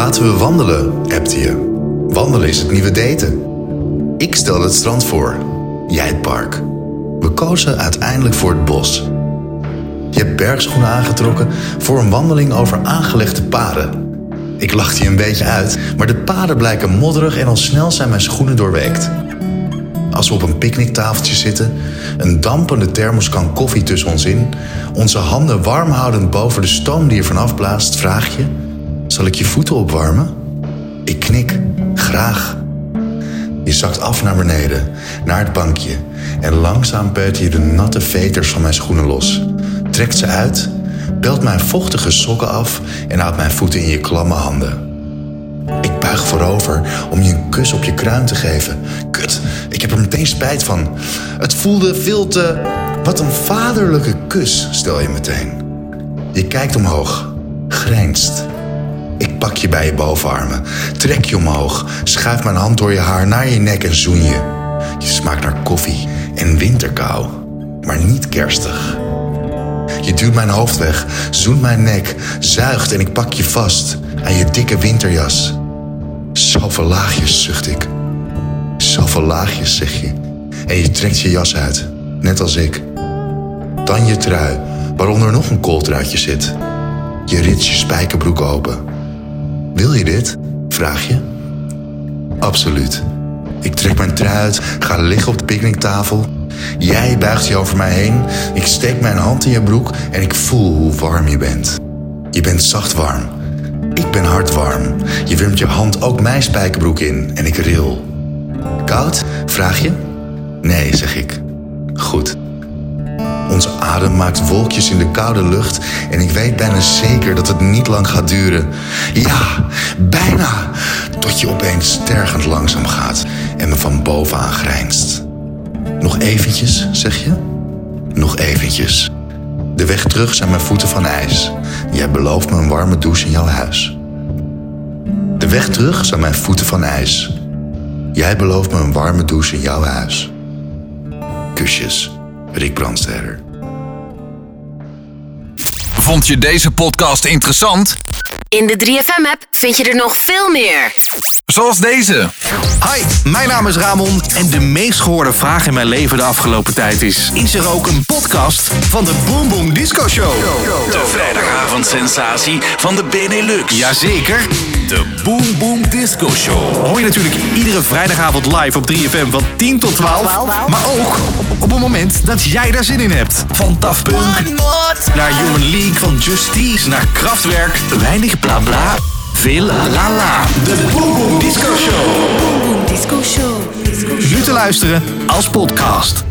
Laten we wandelen, appte je. Wandelen is het nieuwe daten. Ik stelde het strand voor, jij het park. We kozen uiteindelijk voor het bos. Je hebt bergschoenen aangetrokken voor een wandeling over aangelegde paden. Ik lachte je een beetje uit, maar de paden blijken modderig en al snel zijn mijn schoenen doorweekt. Als we op een picknicktafeltje zitten, een dampende thermoskan koffie tussen ons in, onze handen warm houdend boven de stoom die er vanaf blaast, vraag je: Zal ik je voeten opwarmen? Ik knik, graag. Je zakt af naar beneden, naar het bankje, en langzaam peuter je de natte veters van mijn schoenen los. Trekt ze uit, belt mijn vochtige sokken af en houdt mijn voeten in je klamme handen. Ik buig voorover om je een kus op je kruin te geven. Kut, ik heb er meteen spijt van. Het voelde veel te. Wat een vaderlijke kus, stel je meteen. Je kijkt omhoog, grijnst. Pak je bij je bovenarmen, trek je omhoog, schuif mijn hand door je haar naar je nek en zoen je. Je smaakt naar koffie en winterkou, maar niet kerstig. Je duwt mijn hoofd weg, zoent mijn nek, zuigt en ik pak je vast aan je dikke winterjas. Zoveel laagjes, zucht ik. Zoveel laagjes, zeg je. En je trekt je jas uit, net als ik. Dan je trui, waaronder nog een kooltruitje zit. Je rits je spijkerbroek open. Wil je dit? Vraag je. Absoluut. Ik trek mijn trui uit, ga liggen op de picknicktafel. Jij buigt je over mij heen. Ik steek mijn hand in je broek en ik voel hoe warm je bent. Je bent zacht warm. Ik ben hard warm. Je wurmt je hand ook mijn spijkerbroek in en ik ril. Koud? Vraag je? Nee, zeg ik. Goed. Onze adem maakt wolkjes in de koude lucht en ik weet bijna zeker dat het niet lang gaat duren. Ja, bijna. Tot je opeens stergend langzaam gaat en me van bovenaan grijnst. Nog eventjes, zeg je? Nog eventjes. De weg terug zijn mijn voeten van ijs. Jij belooft me een warme douche in jouw huis. De weg terug zijn mijn voeten van ijs. Jij belooft me een warme douche in jouw huis. Kusjes, Rick Brandsteder. Vond je deze podcast interessant? In de 3FM-app vind je er nog veel meer. Zoals deze. Hi, mijn naam is Ramon en de meest gehoorde vraag in mijn leven de afgelopen tijd is... Is er ook een podcast van de Boom Boom Disco Show? De vrijdagavondsensatie van de Benelux. Jazeker. De Boom Boom Disco Show. Hoor je natuurlijk iedere vrijdagavond live op 3FM van 10 tot 12. Maar ook op het moment dat jij daar zin in hebt. Van Daft Punk naar Human League, van Justice naar Kraftwerk. Weinig bla bla, veel la la. De Boom Boom Disco Show. Disco Show. Nu te luisteren als podcast.